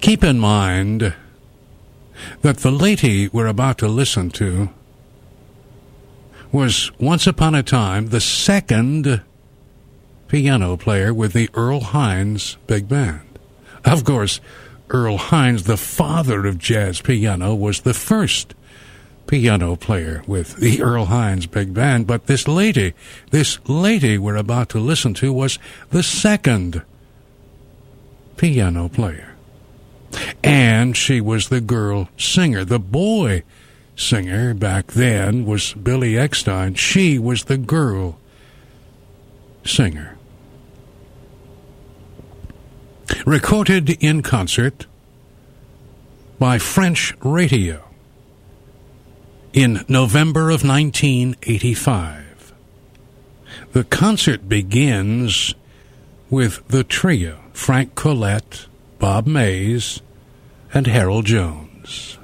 Keep in mind that the lady we're about to listen to was once upon a time the second piano player with the Earl Hines Big Band. Of course, Earl Hines, the father of jazz piano, was the first piano player with the Earl Hines Big Band, but this lady, this lady we're about to listen to was the second piano player. And she was the girl singer. The boy singer back then was Billy Eckstine. She was the girl singer. Recorded in concert by French radio in November of 1985. The concert begins with the trio Frank Collett, Bob Mays, and Harold Jones.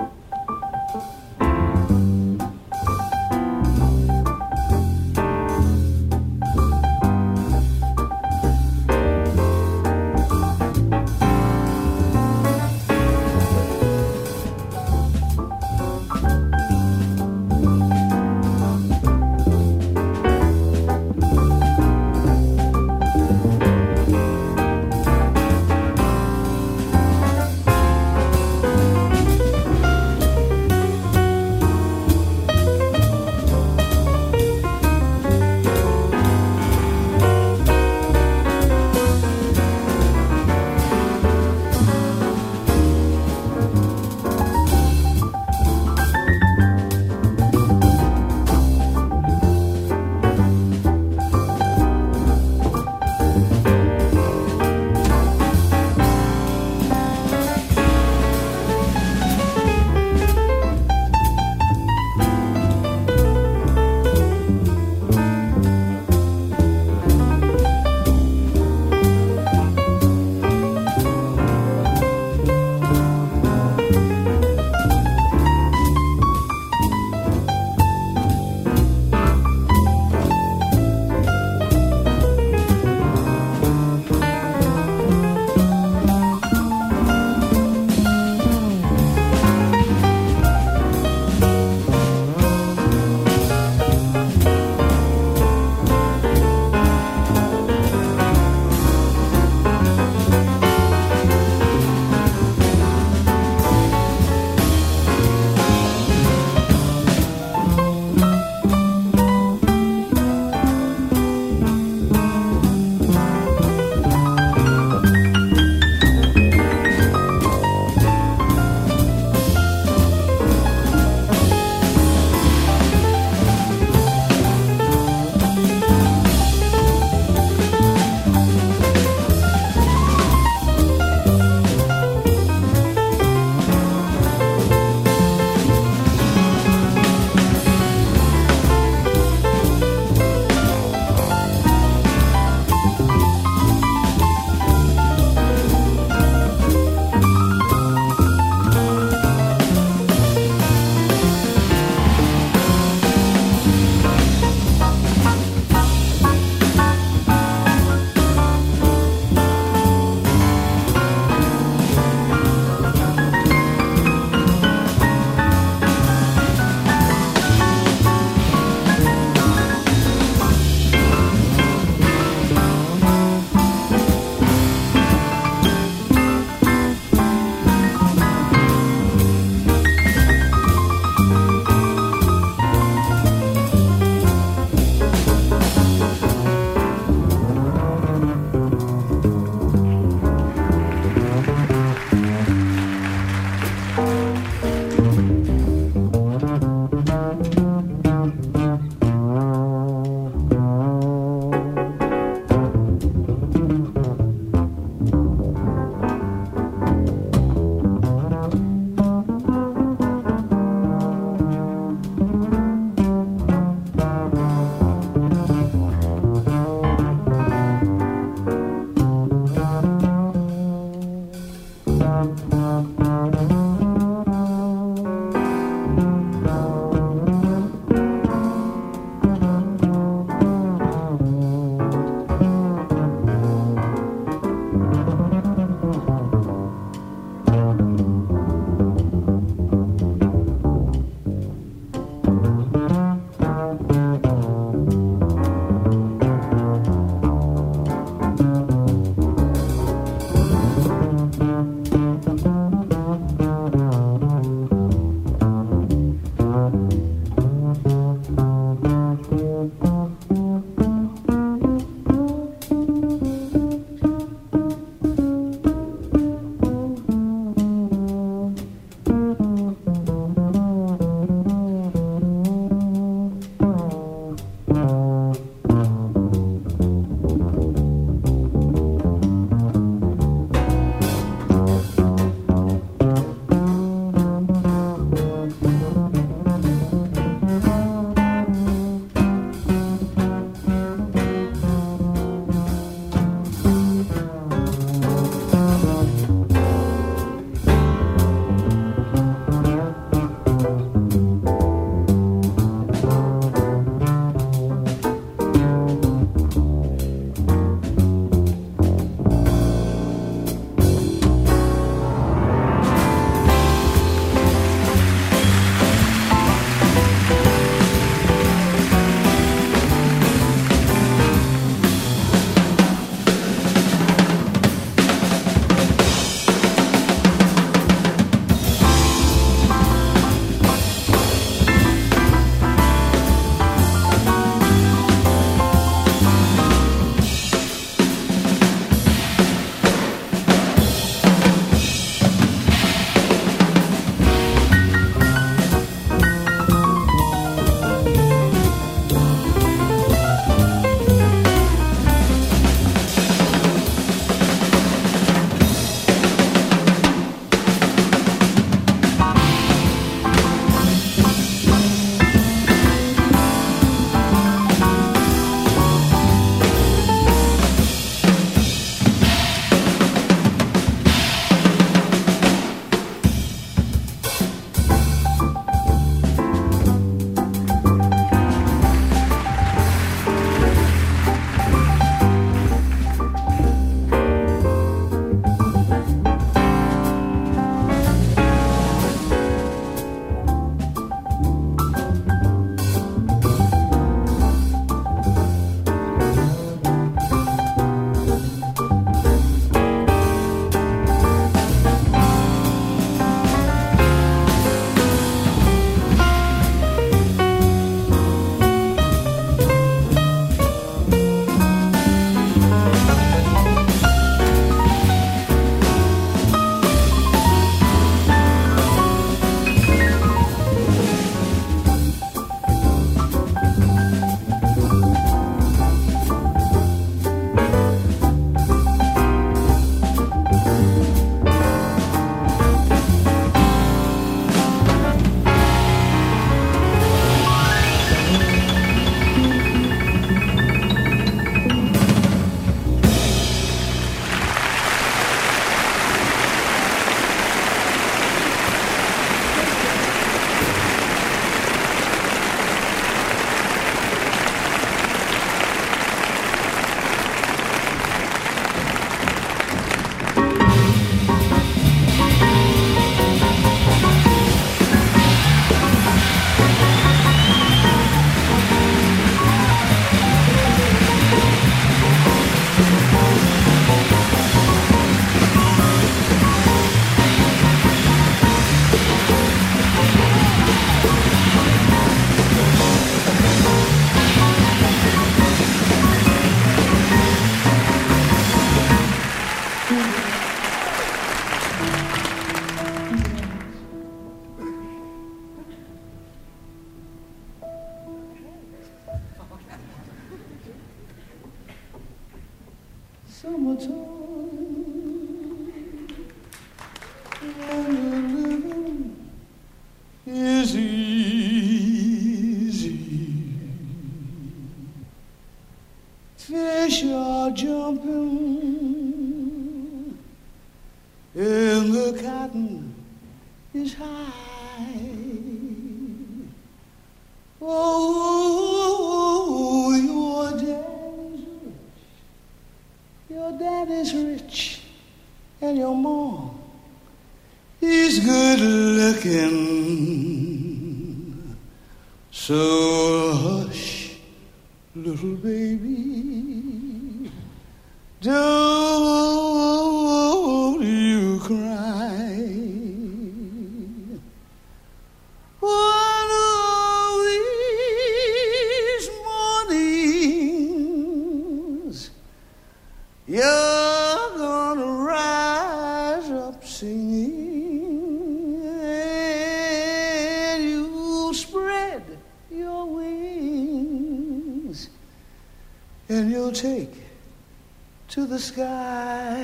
Sky.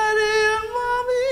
Maria, mommy.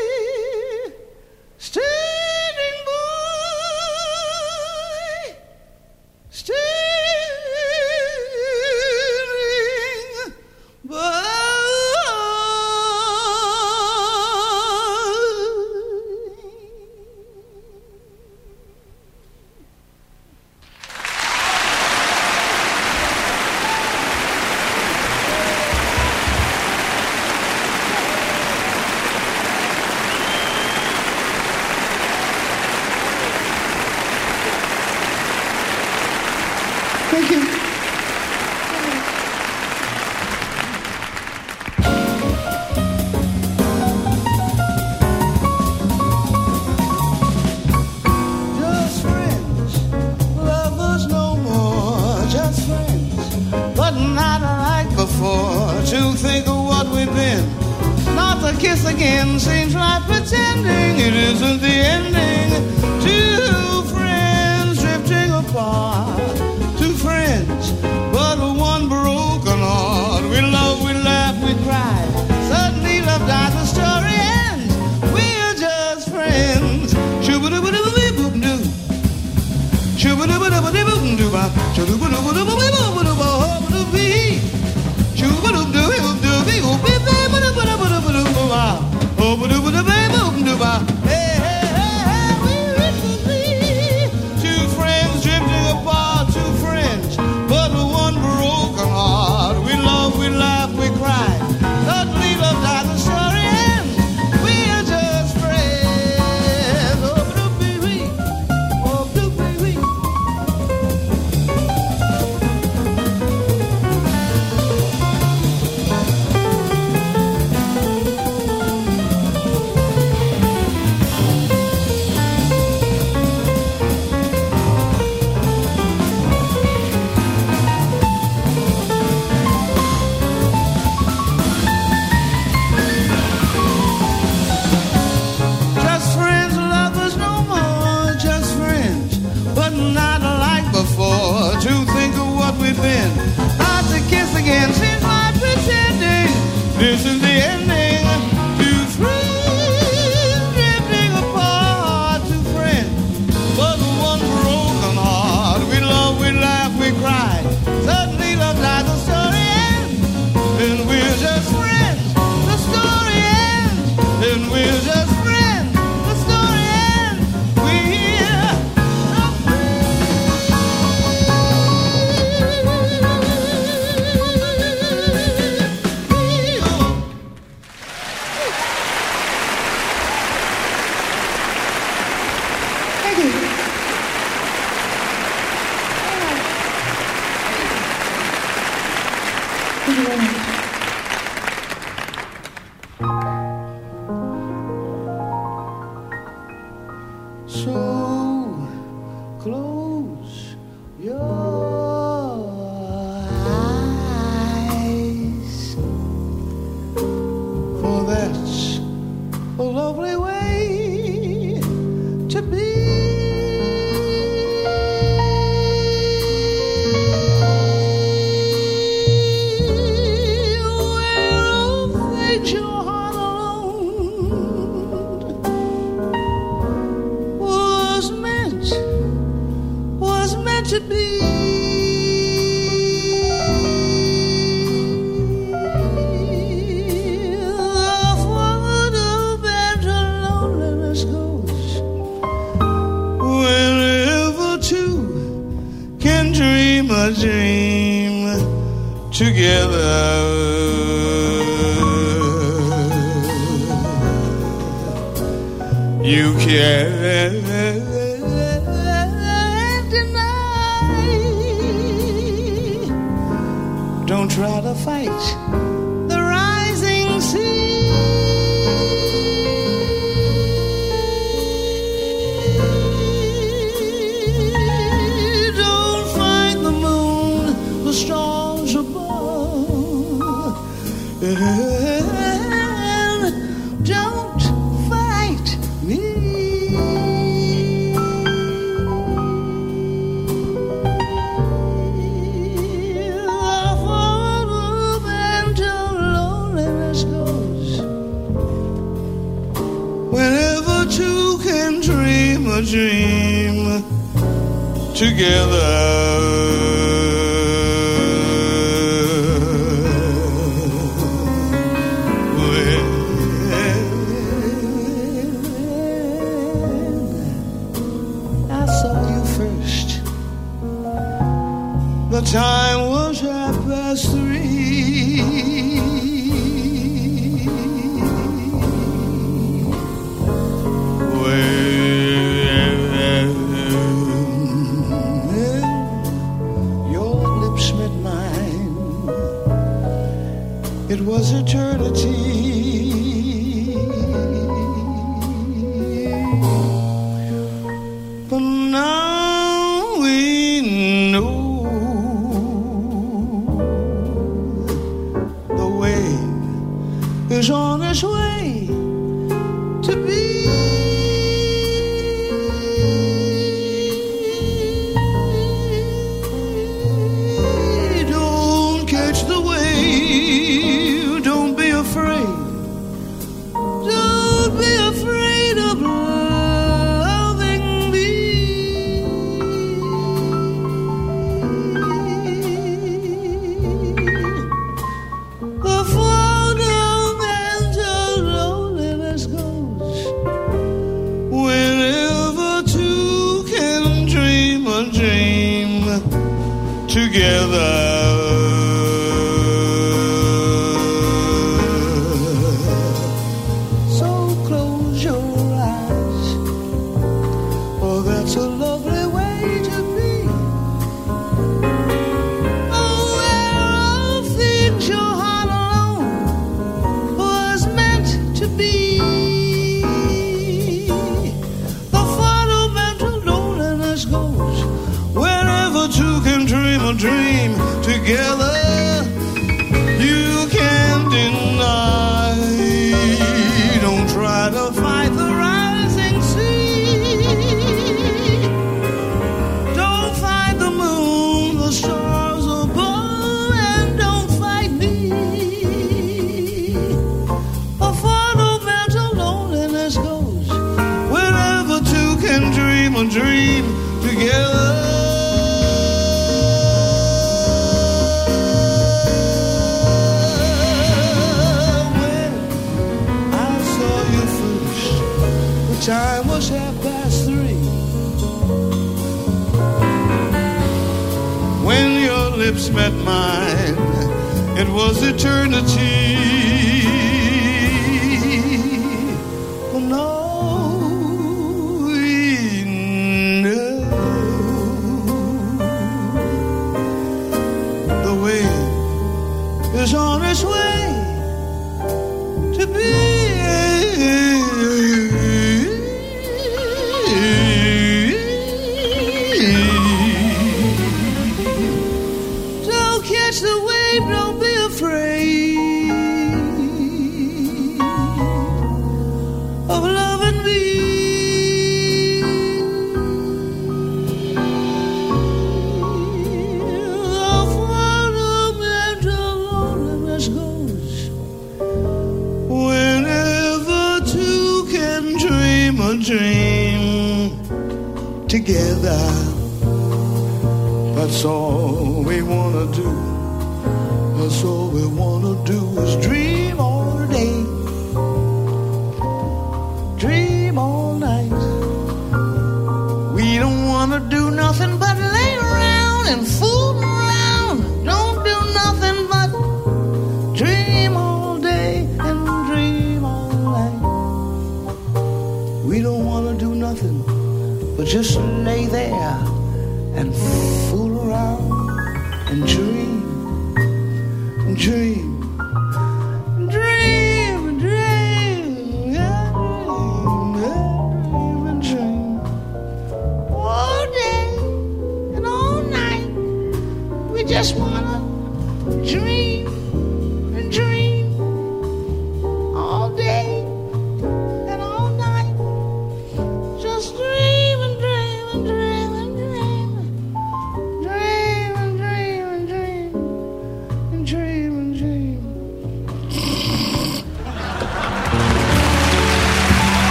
It was eternity.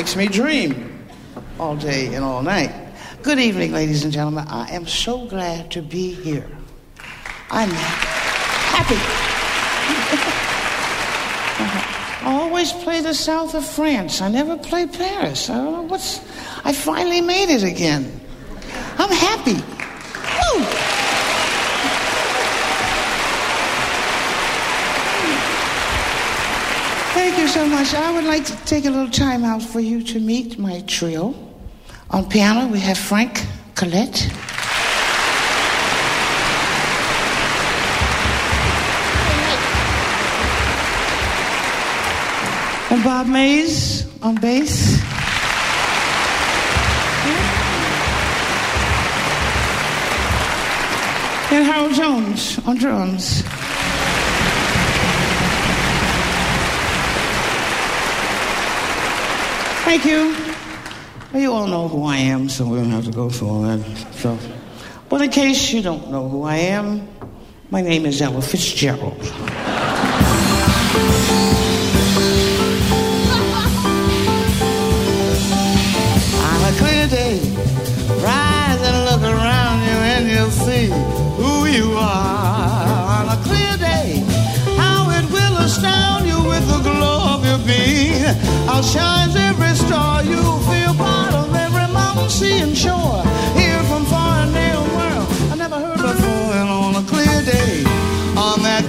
Makes me dream all day and all night. Good evening, ladies and gentlemen. I am so glad to be here. I'm happy. I always play the south of France. I never play Paris. I don't know what's. I finally made it again. I'm happy. Woo! Thank you so much. I would like to take a little time out for you to meet my trio. On piano, we have Frank Collett. And Bob Mays on bass. And Harold Jones on drums. Thank you. Well, you all know who I am, so we don't have to go through all that stuff. But in case you don't know who I am, my name is Ella Fitzgerald. On a clear day, rise and look around you and you'll see who you are. On a clear day, how it will astound you with the glow of your being. How shines every star, you'll feel part of every mountain, sea, and shore. Here from far and near world, I never heard before. And on a clear day, on that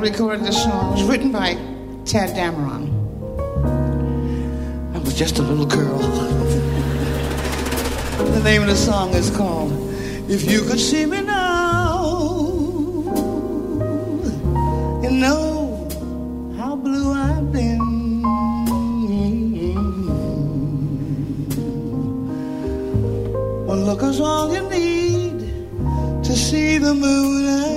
recorded this song. It was written by Tadd Dameron. I was just a little girl. the name of the song is called If You Could See Me Now. You know how blue I've been. One look is all you need to see the moon.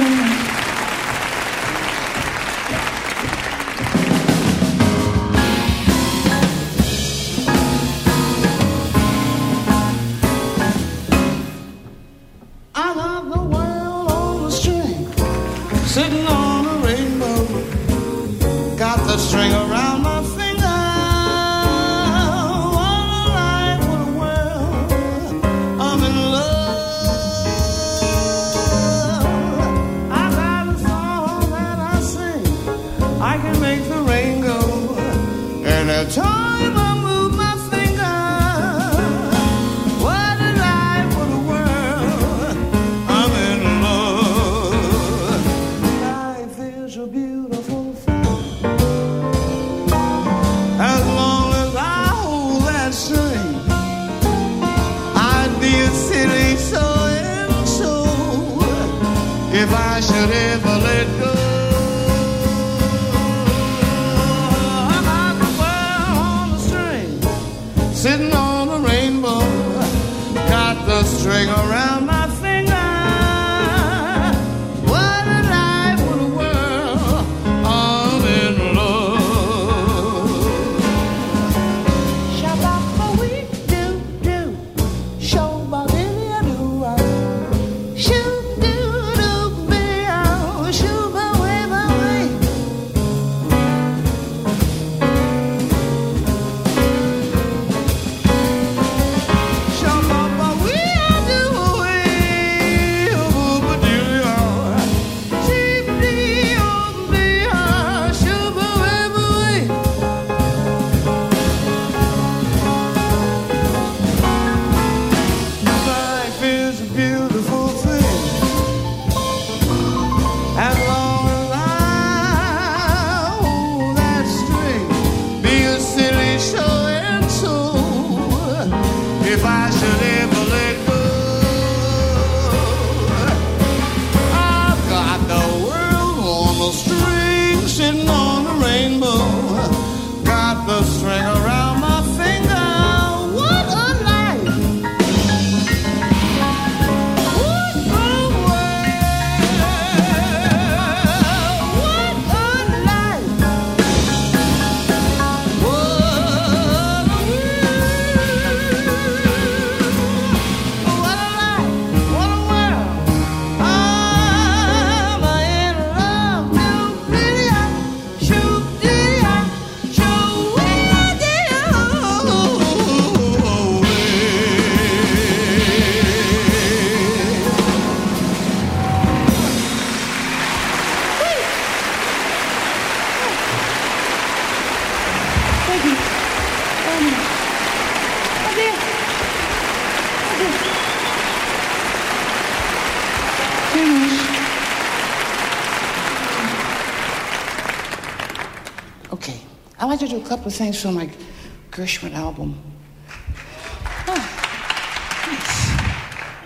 Much. I couple of things from my Gershwin album. Oh.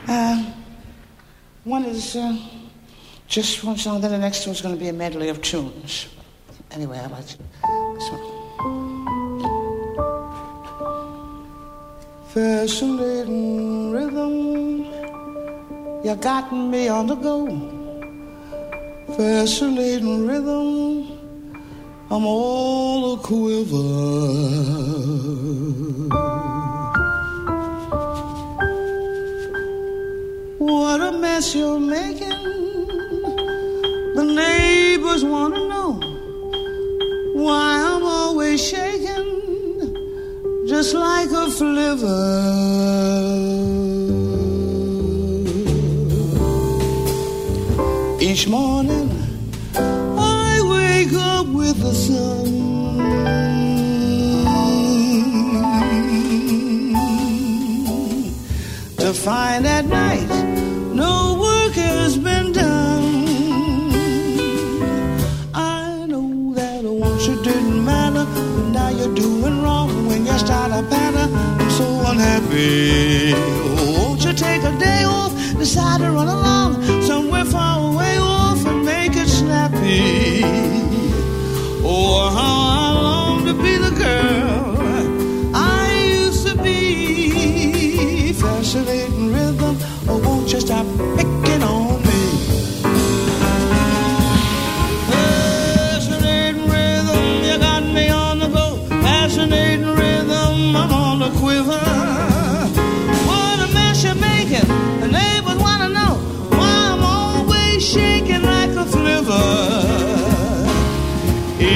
Uh, one is uh, just one song, then the next one's going to be a medley of tunes. Anyway, I like this one. Fascinating rhythm, you got me on the go. Fascinating rhythm, I'm all a quiver. What a mess you're making. The neighbors want to know why I'm always shaking just like a flivver. Each morning find at night no work has been done. I know that once it didn't matter, but now you're doing wrong when you start a patter. I'm so unhappy. Won't you take a day off, decide to run along somewhere far away off and make it snappy? Oh, how I long to be the girl I used to be. Fascinating rhythm, oh, won't you stop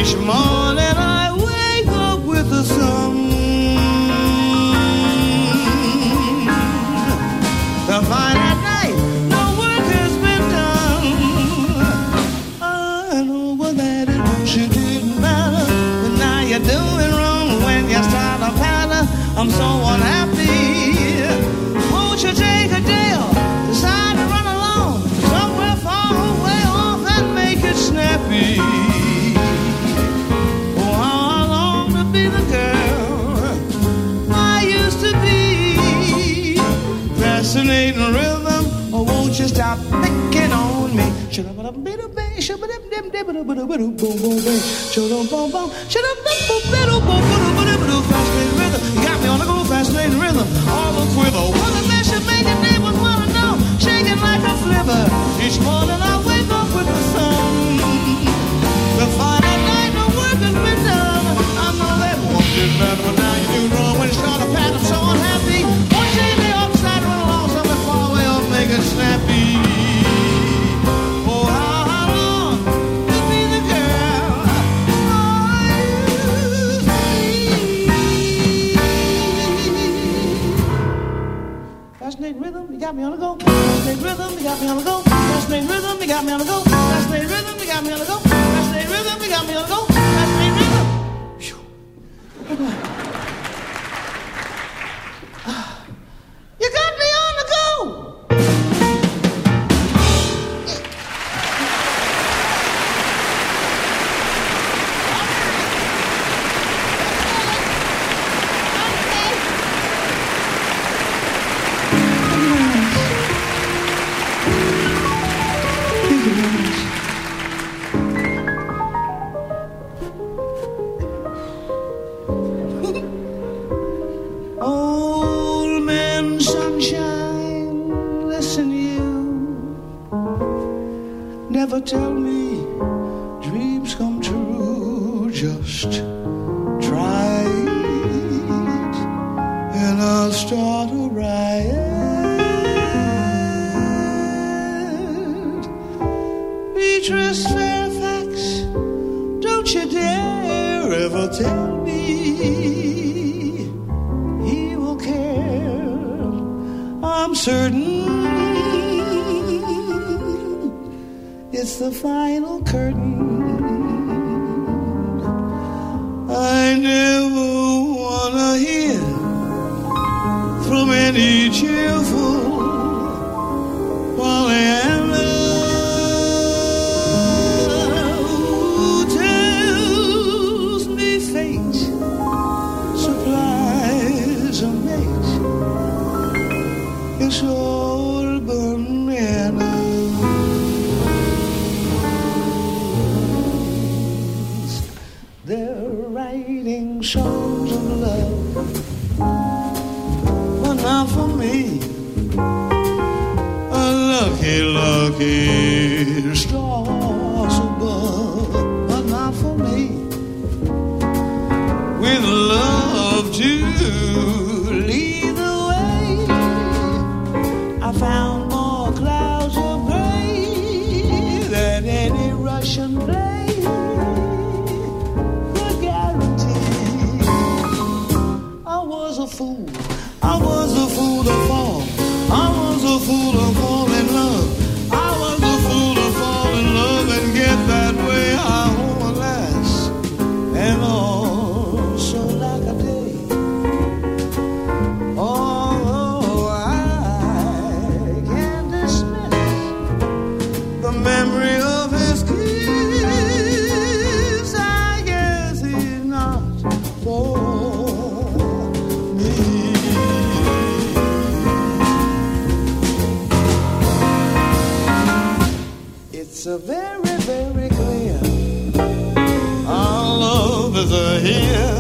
Each morning I wake up with the sun. To find at night no work has been done. I know what that it was you didn't matter, but now you're doing wrong when you start to patter. I'm so unhappy. Got me on the go. Fascinating rhythm, all the quiver. What a mess you make your neighbors wanna know. Shaking like a flipper. Each morning I wake up with the sun. The fight at night, no work has been done. I know that won't get better, but now you do wrong when you start a pat. Got me on the go. Fascinating rhythm, you got me on the go. Fascinating rhythm, you got me on the go. Fascinating rhythm, you got me on the go. Fascinating rhythm, you got me on the go. Fascinating rhythm. It's love is a here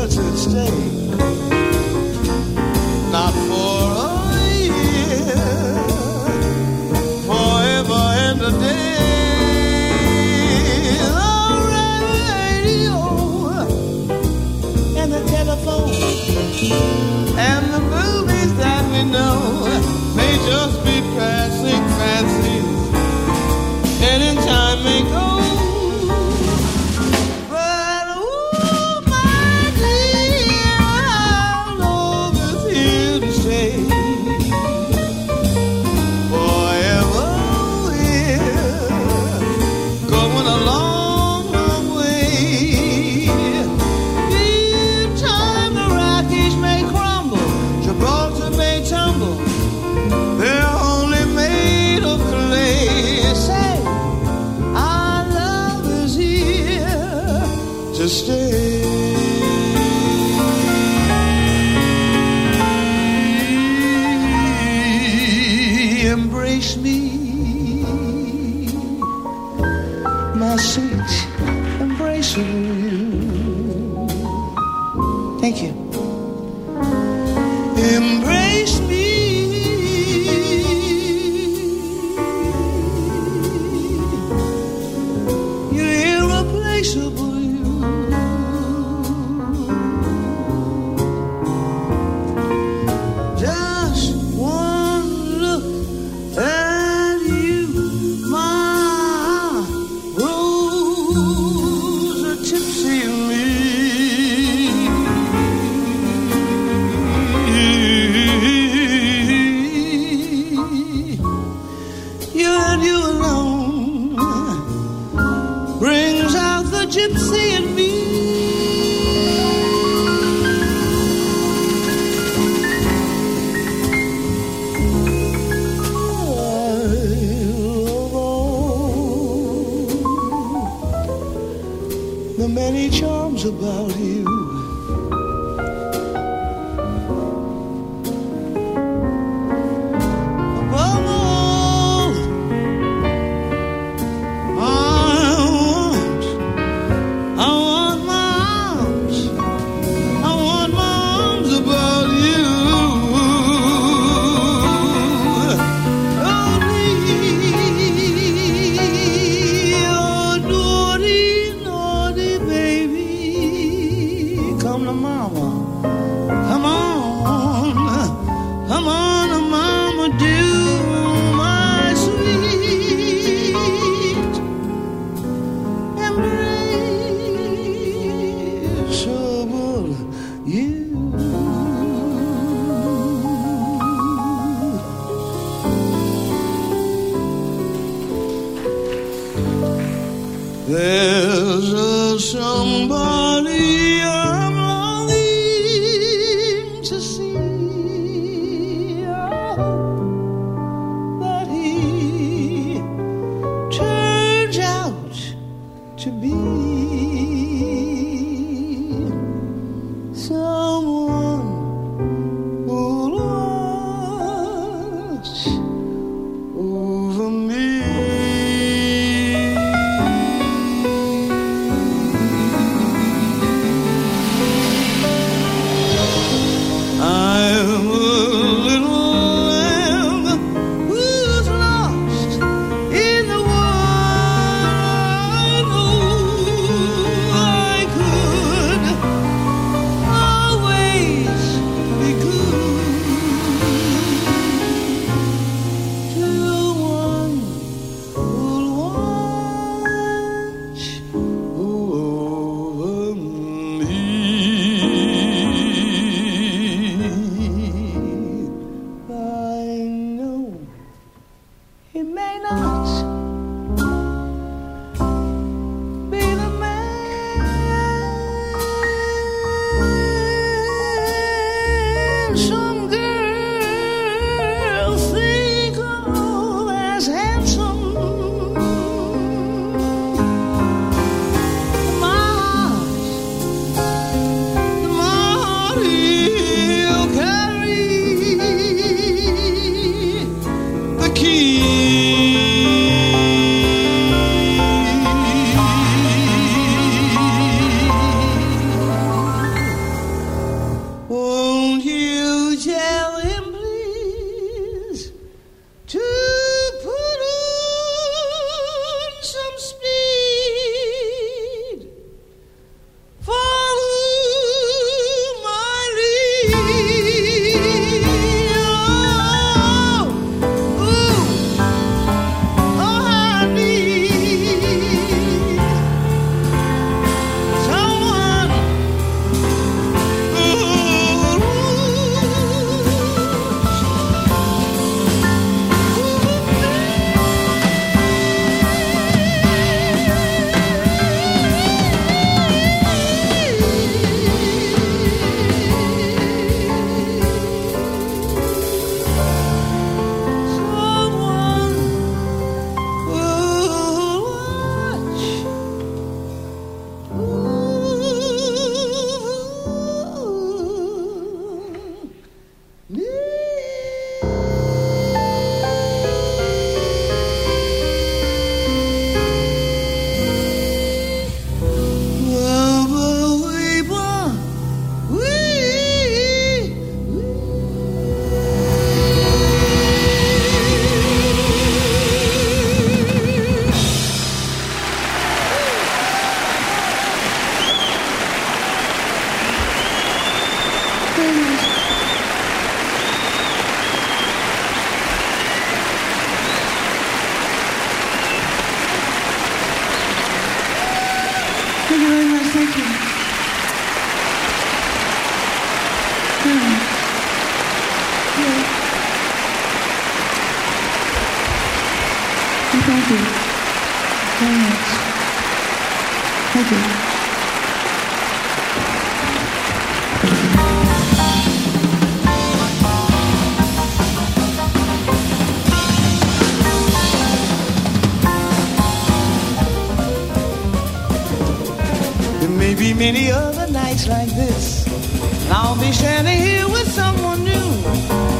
be many other nights like this. And I'll be standing here with someone new.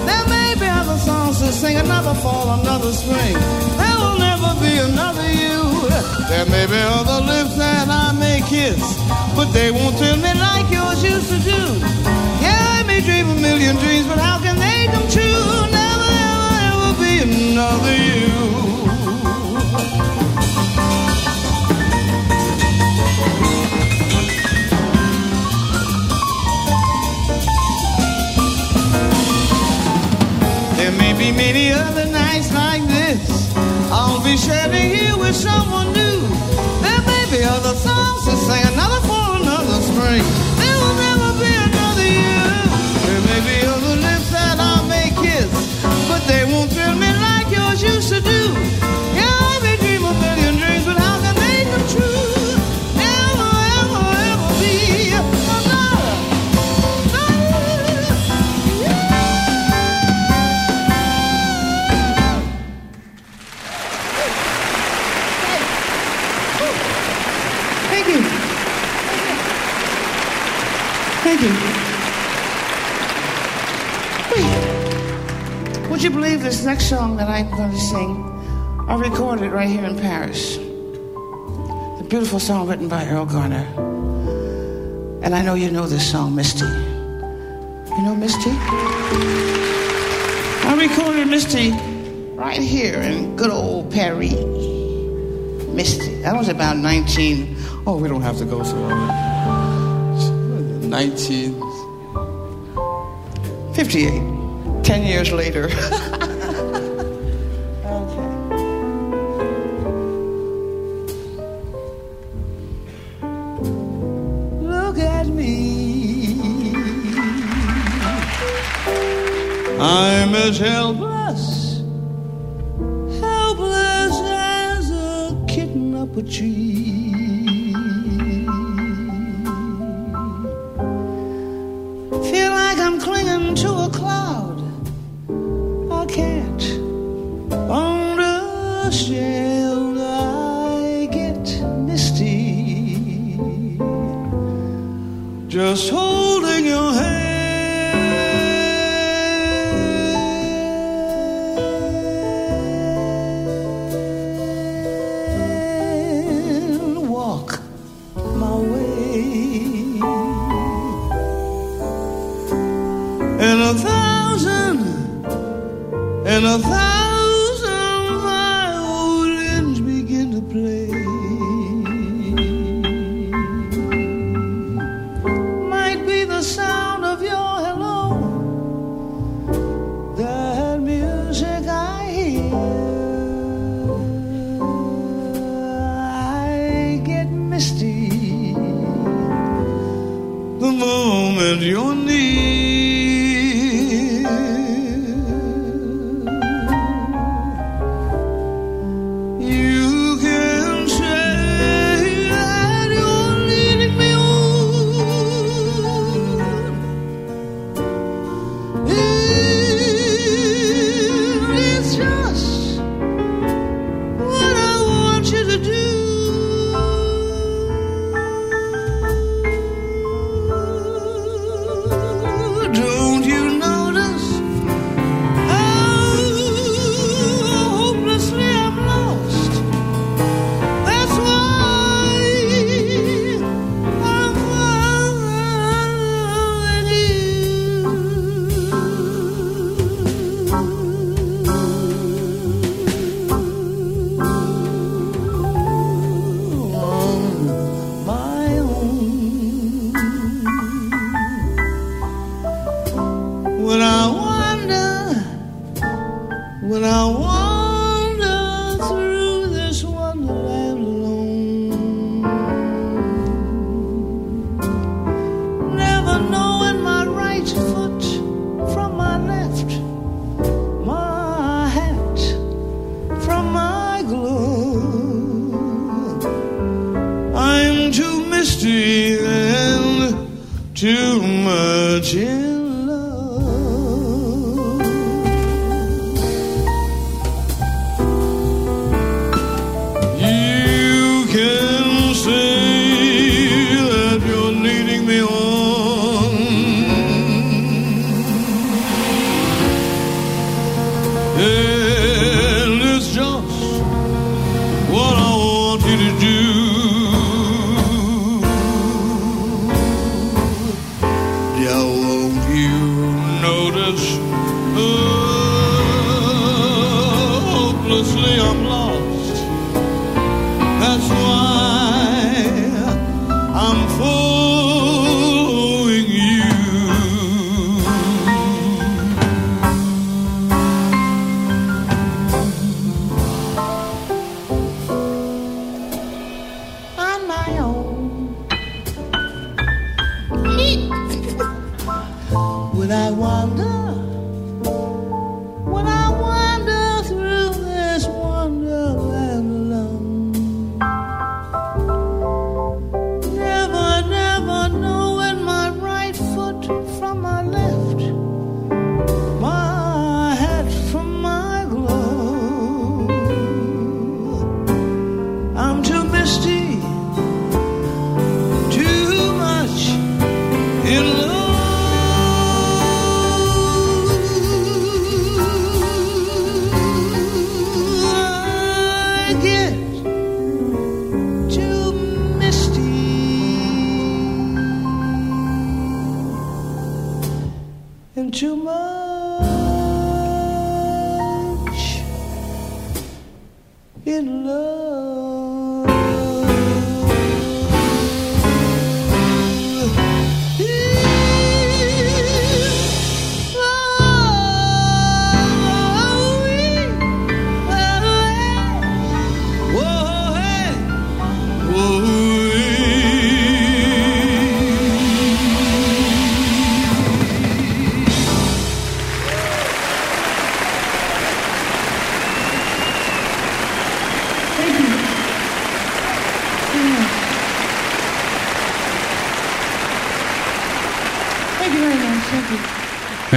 There may be other songs to sing, another fall, another spring. There will never be another you. There may be other lips that I may kiss, but they won't thrill me like yours used to do. Yeah, I may dream a million dreams, but how can they come true? Never, ever, ever be another you. Many other nights like this. I'll be sharing here with someone new. There may be other songs to sing, another for another spring. There will never be another year. There may be other lips that I may kiss, but they won't thrill me like yours used to do. Believe this next song that I'm going to sing, I recorded right here in Paris. A beautiful song written by Erroll Garner. And I know you know this song, Misty. You know Misty? I recorded Misty right here in good old Paris. Misty. That was about 19. Oh, we don't have to go through all that. 1958. Ten years later. as helpless, and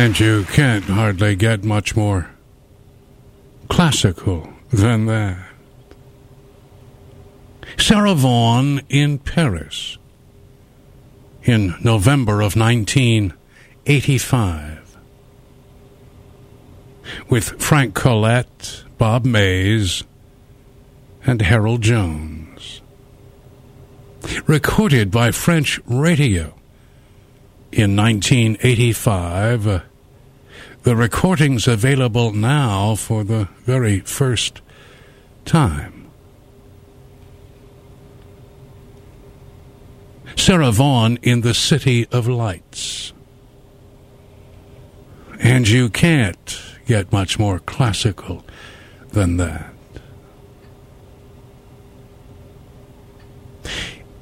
And you can't hardly get much more classical than that. Sarah Vaughan in Paris in November of 1985 with Frank Collett, Bob Maize, and Harold Jones. Recorded by French radio in 1985. Uh, The recording's available now for the very first time. Sarah Vaughan in the City of Lights. And you can't get much more classical than that.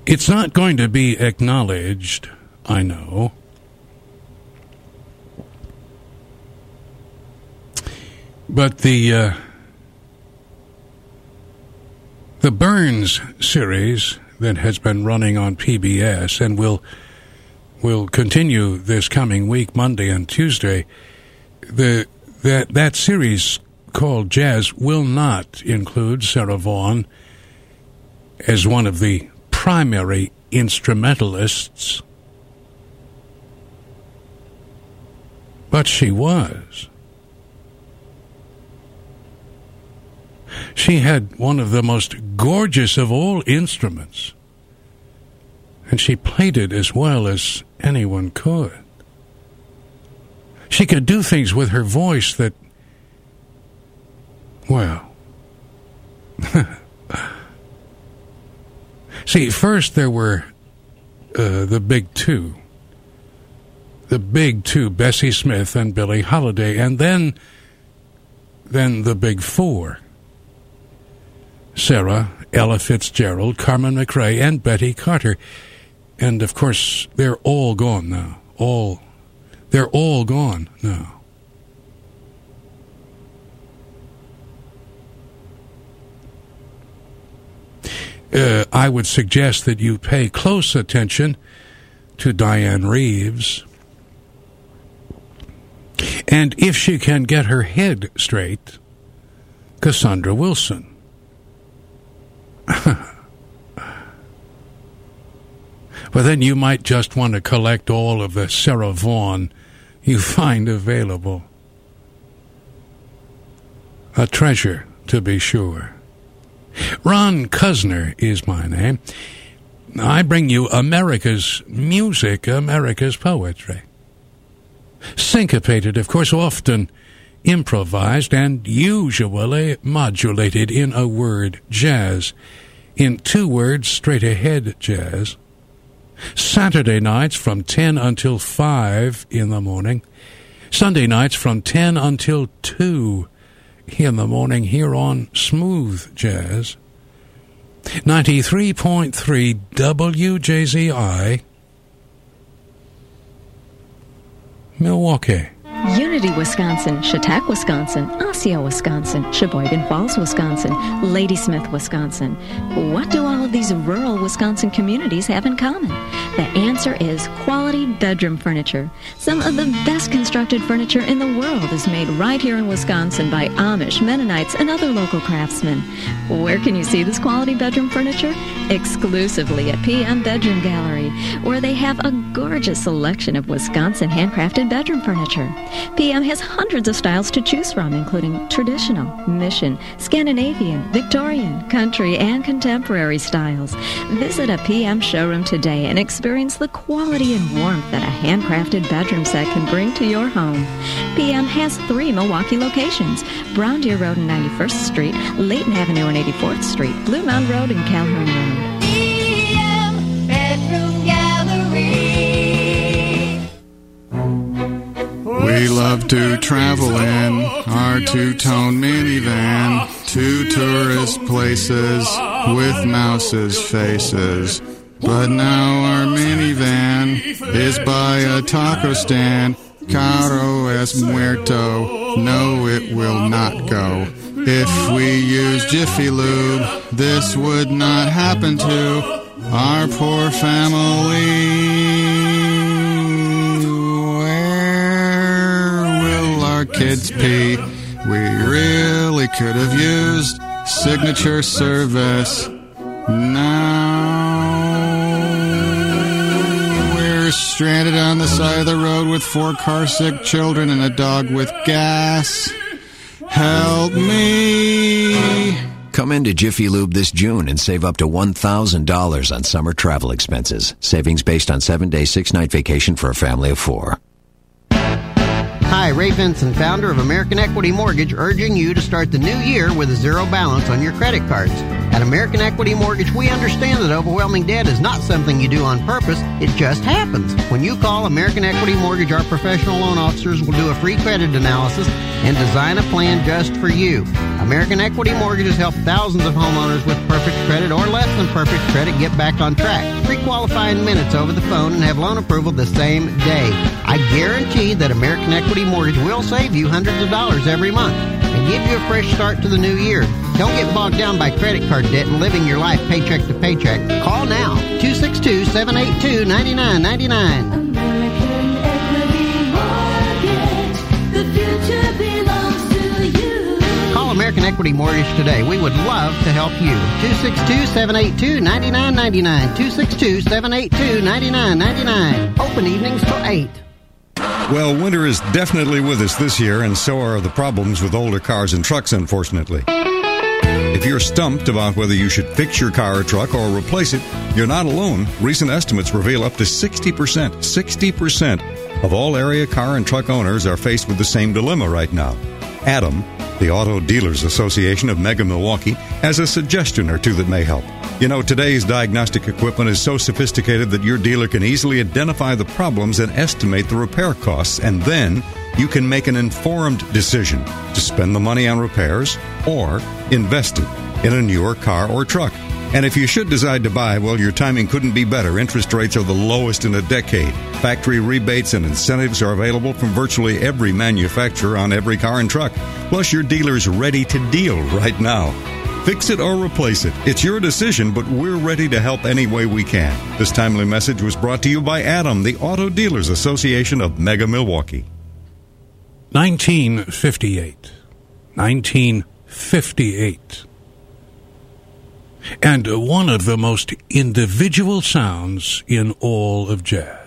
It's not going to be acknowledged, I know. But the uh, the Burns series that has been running on PBS and will will continue this coming week, Monday and Tuesday. The that that series called Jazz will not include Sarah Vaughan as one of the primary instrumentalists, but she was. She had one of the most gorgeous of all instruments, and she played it as well as anyone could. She could do things with her voice that, well, see, first there were uh, the big two. The big two, Bessie Smith and Billie Holiday, and then, then the big four. Sarah, Ella Fitzgerald, Carmen McRae, and Betty Carter. And of course, they're all gone now. All, they're all gone now. uh, I would suggest that you pay close attention to Dianne Reeves. And if she can get her head straight, Cassandra Wilson. but then you might just want to collect all of the Sarah Vaughan you find available. A treasure, to be sure. Ron Cuzner is my name. I bring you America's music, America's poetry. Syncopated, of course, often improvised and usually modulated in a word jazz, in two words straight ahead jazz. Saturday nights from 10 until 5 in the morning. Sunday nights from 10 until 2 in the morning here on Smooth Jazz. 93.3 WJZI, Milwaukee. Unity, Wisconsin, Chautauqua, Wisconsin, Osseo, Wisconsin, Sheboygan Falls, Wisconsin, Ladysmith, Wisconsin. What do all of these rural Wisconsin communities have in common? The answer is quality bedroom furniture. Some of the best constructed furniture in the world is made right here in Wisconsin by Amish, Mennonites, and other local craftsmen. Where can you see this quality bedroom furniture? Exclusively at PM Bedroom Gallery, where they have a gorgeous selection of Wisconsin handcrafted bedroom furniture. PM has hundreds of styles to choose from, including traditional, mission, Scandinavian, Victorian, country, and contemporary styles. Visit a PM showroom today and experience the quality and warmth that a handcrafted bedroom set can bring to your home. PM has three Milwaukee locations Brown Deer Road and 91st Street, Layton Avenue and 84th Street, Bluemound Road, and Calhoun Road. We love to travel in our two-tone minivan to tourist places with mouses' faces. But now our minivan is by a taco stand. Caro es muerto. No, it will not go. If we use Jiffy Lube, this would not happen to our poor family. Kids pee? We really could have used signature service. Now we're stranded on the side of the road with four car sick children and a dog with gas. Help me. Come into Jiffy Lube this June and save up to $1,000 on summer travel expenses. Savings based on seven day, six night vacation for a family of four. Hi, Ray Vinson, founder of American Equity Mortgage, urging you to start the new year with a zero balance on your credit cards. At American Equity Mortgage, we understand that overwhelming debt is not something you do on purpose, it just happens. When you call American Equity Mortgage, our professional loan officers will do a free credit analysis and design a plan just for you. American Equity Mortgages help thousands of homeowners with perfect credit or less than perfect credit get back on track. Pre-qualify in minutes over the phone and have loan approval the same day. I guarantee that American Equity Mortgage will save you hundreds of dollars every month and give you a fresh start to the new year. Don't get bogged down by credit card debt and living your life paycheck to paycheck. Call now 262 782 9999. American Equity Mortgage. The future belongs to you. Call American Equity Mortgage today. We would love to help you. 262 782 9999. 262 782 9999. Open evenings till 8. Well, winter is definitely with us this year, and so are the problems with older cars and trucks, unfortunately. If you're stumped about whether you should fix your car or truck or replace it, you're not alone. Recent estimates reveal up to 60%, 60% of all area car and truck owners are faced with the same dilemma right now. Adam, the Auto Dealers Association of Mega Milwaukee, has a suggestion or two that may help. You know, today's diagnostic equipment is so sophisticated that your dealer can easily identify the problems and estimate the repair costs, and then you can make an informed decision to spend the money on repairs or invest it in a newer car or truck. And if you should decide to buy, well, your timing couldn't be better. Interest rates are the lowest in a decade. Factory rebates and incentives are available from virtually every manufacturer on every car and truck. Plus, your dealer's ready to deal right now. Fix it or replace it. It's your decision, but we're ready to help any way we can. This timely message was brought to you by Adam, the Auto Dealers Association of Mega Milwaukee. 1958. 1958. And one of the most individual sounds in all of jazz.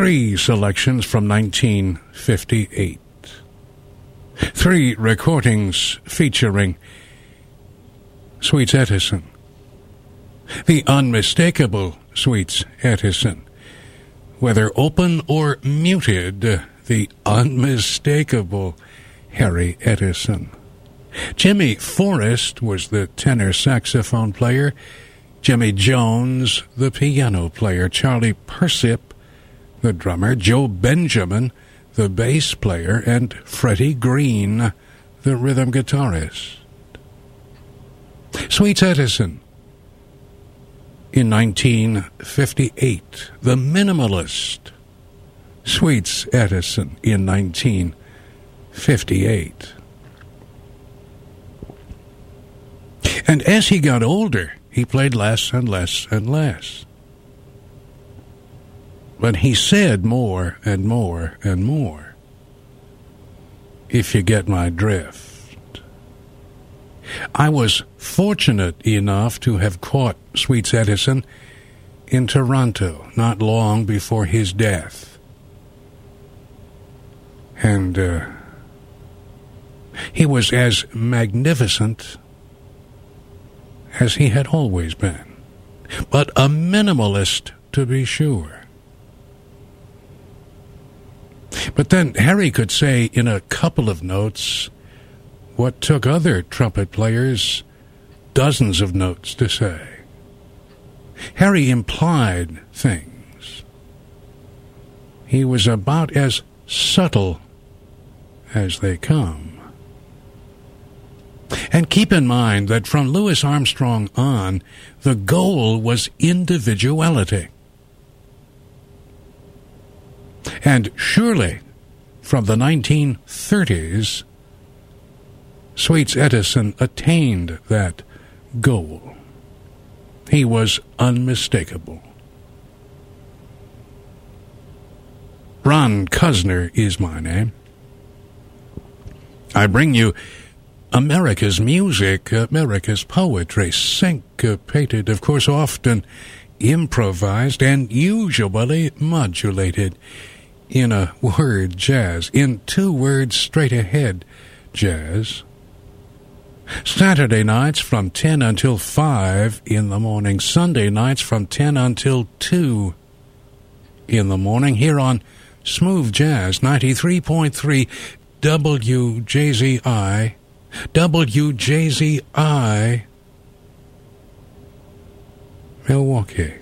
Three selections from 1958. Three recordings featuring Sweets Edison. The unmistakable Sweets Edison. Whether open or muted, the unmistakable Harry Edison. Jimmy Forrest was the tenor saxophone player. Jimmy Jones, the piano player. Charlie Persip, the drummer. Joe Benjamin, the bass player. And Freddie Green, the rhythm guitarist. Sweets Edison. In 1958, the minimalist. Sweets Edison in 1958. And as he got older, he played less and less and less. But he said more and more and more. If you get my drift. I was fortunate enough to have caught Sweets Edison in Toronto not long before his death. And uh, he was as magnificent as he had always been, but a minimalist to be sure. But then Harry could say in a couple of notes what took other trumpet players dozens of notes to say. Harry implied things. He was about as subtle as they come. And keep in mind that from Louis Armstrong on, the goal was individuality. And surely, from the 1930s, Sweets Edison attained that goal. He was unmistakable. Ron Cuzner is my name. I bring you America's music, America's poetry, syncopated, of course, often improvised and usually modulated. In a word jazz, in two words straight ahead jazz. Saturday nights from 10 until 5 in the morning, Sunday nights from 10 until 2 in the morning here on Smooth Jazz 93.3 WJZI WJZI Milwaukee.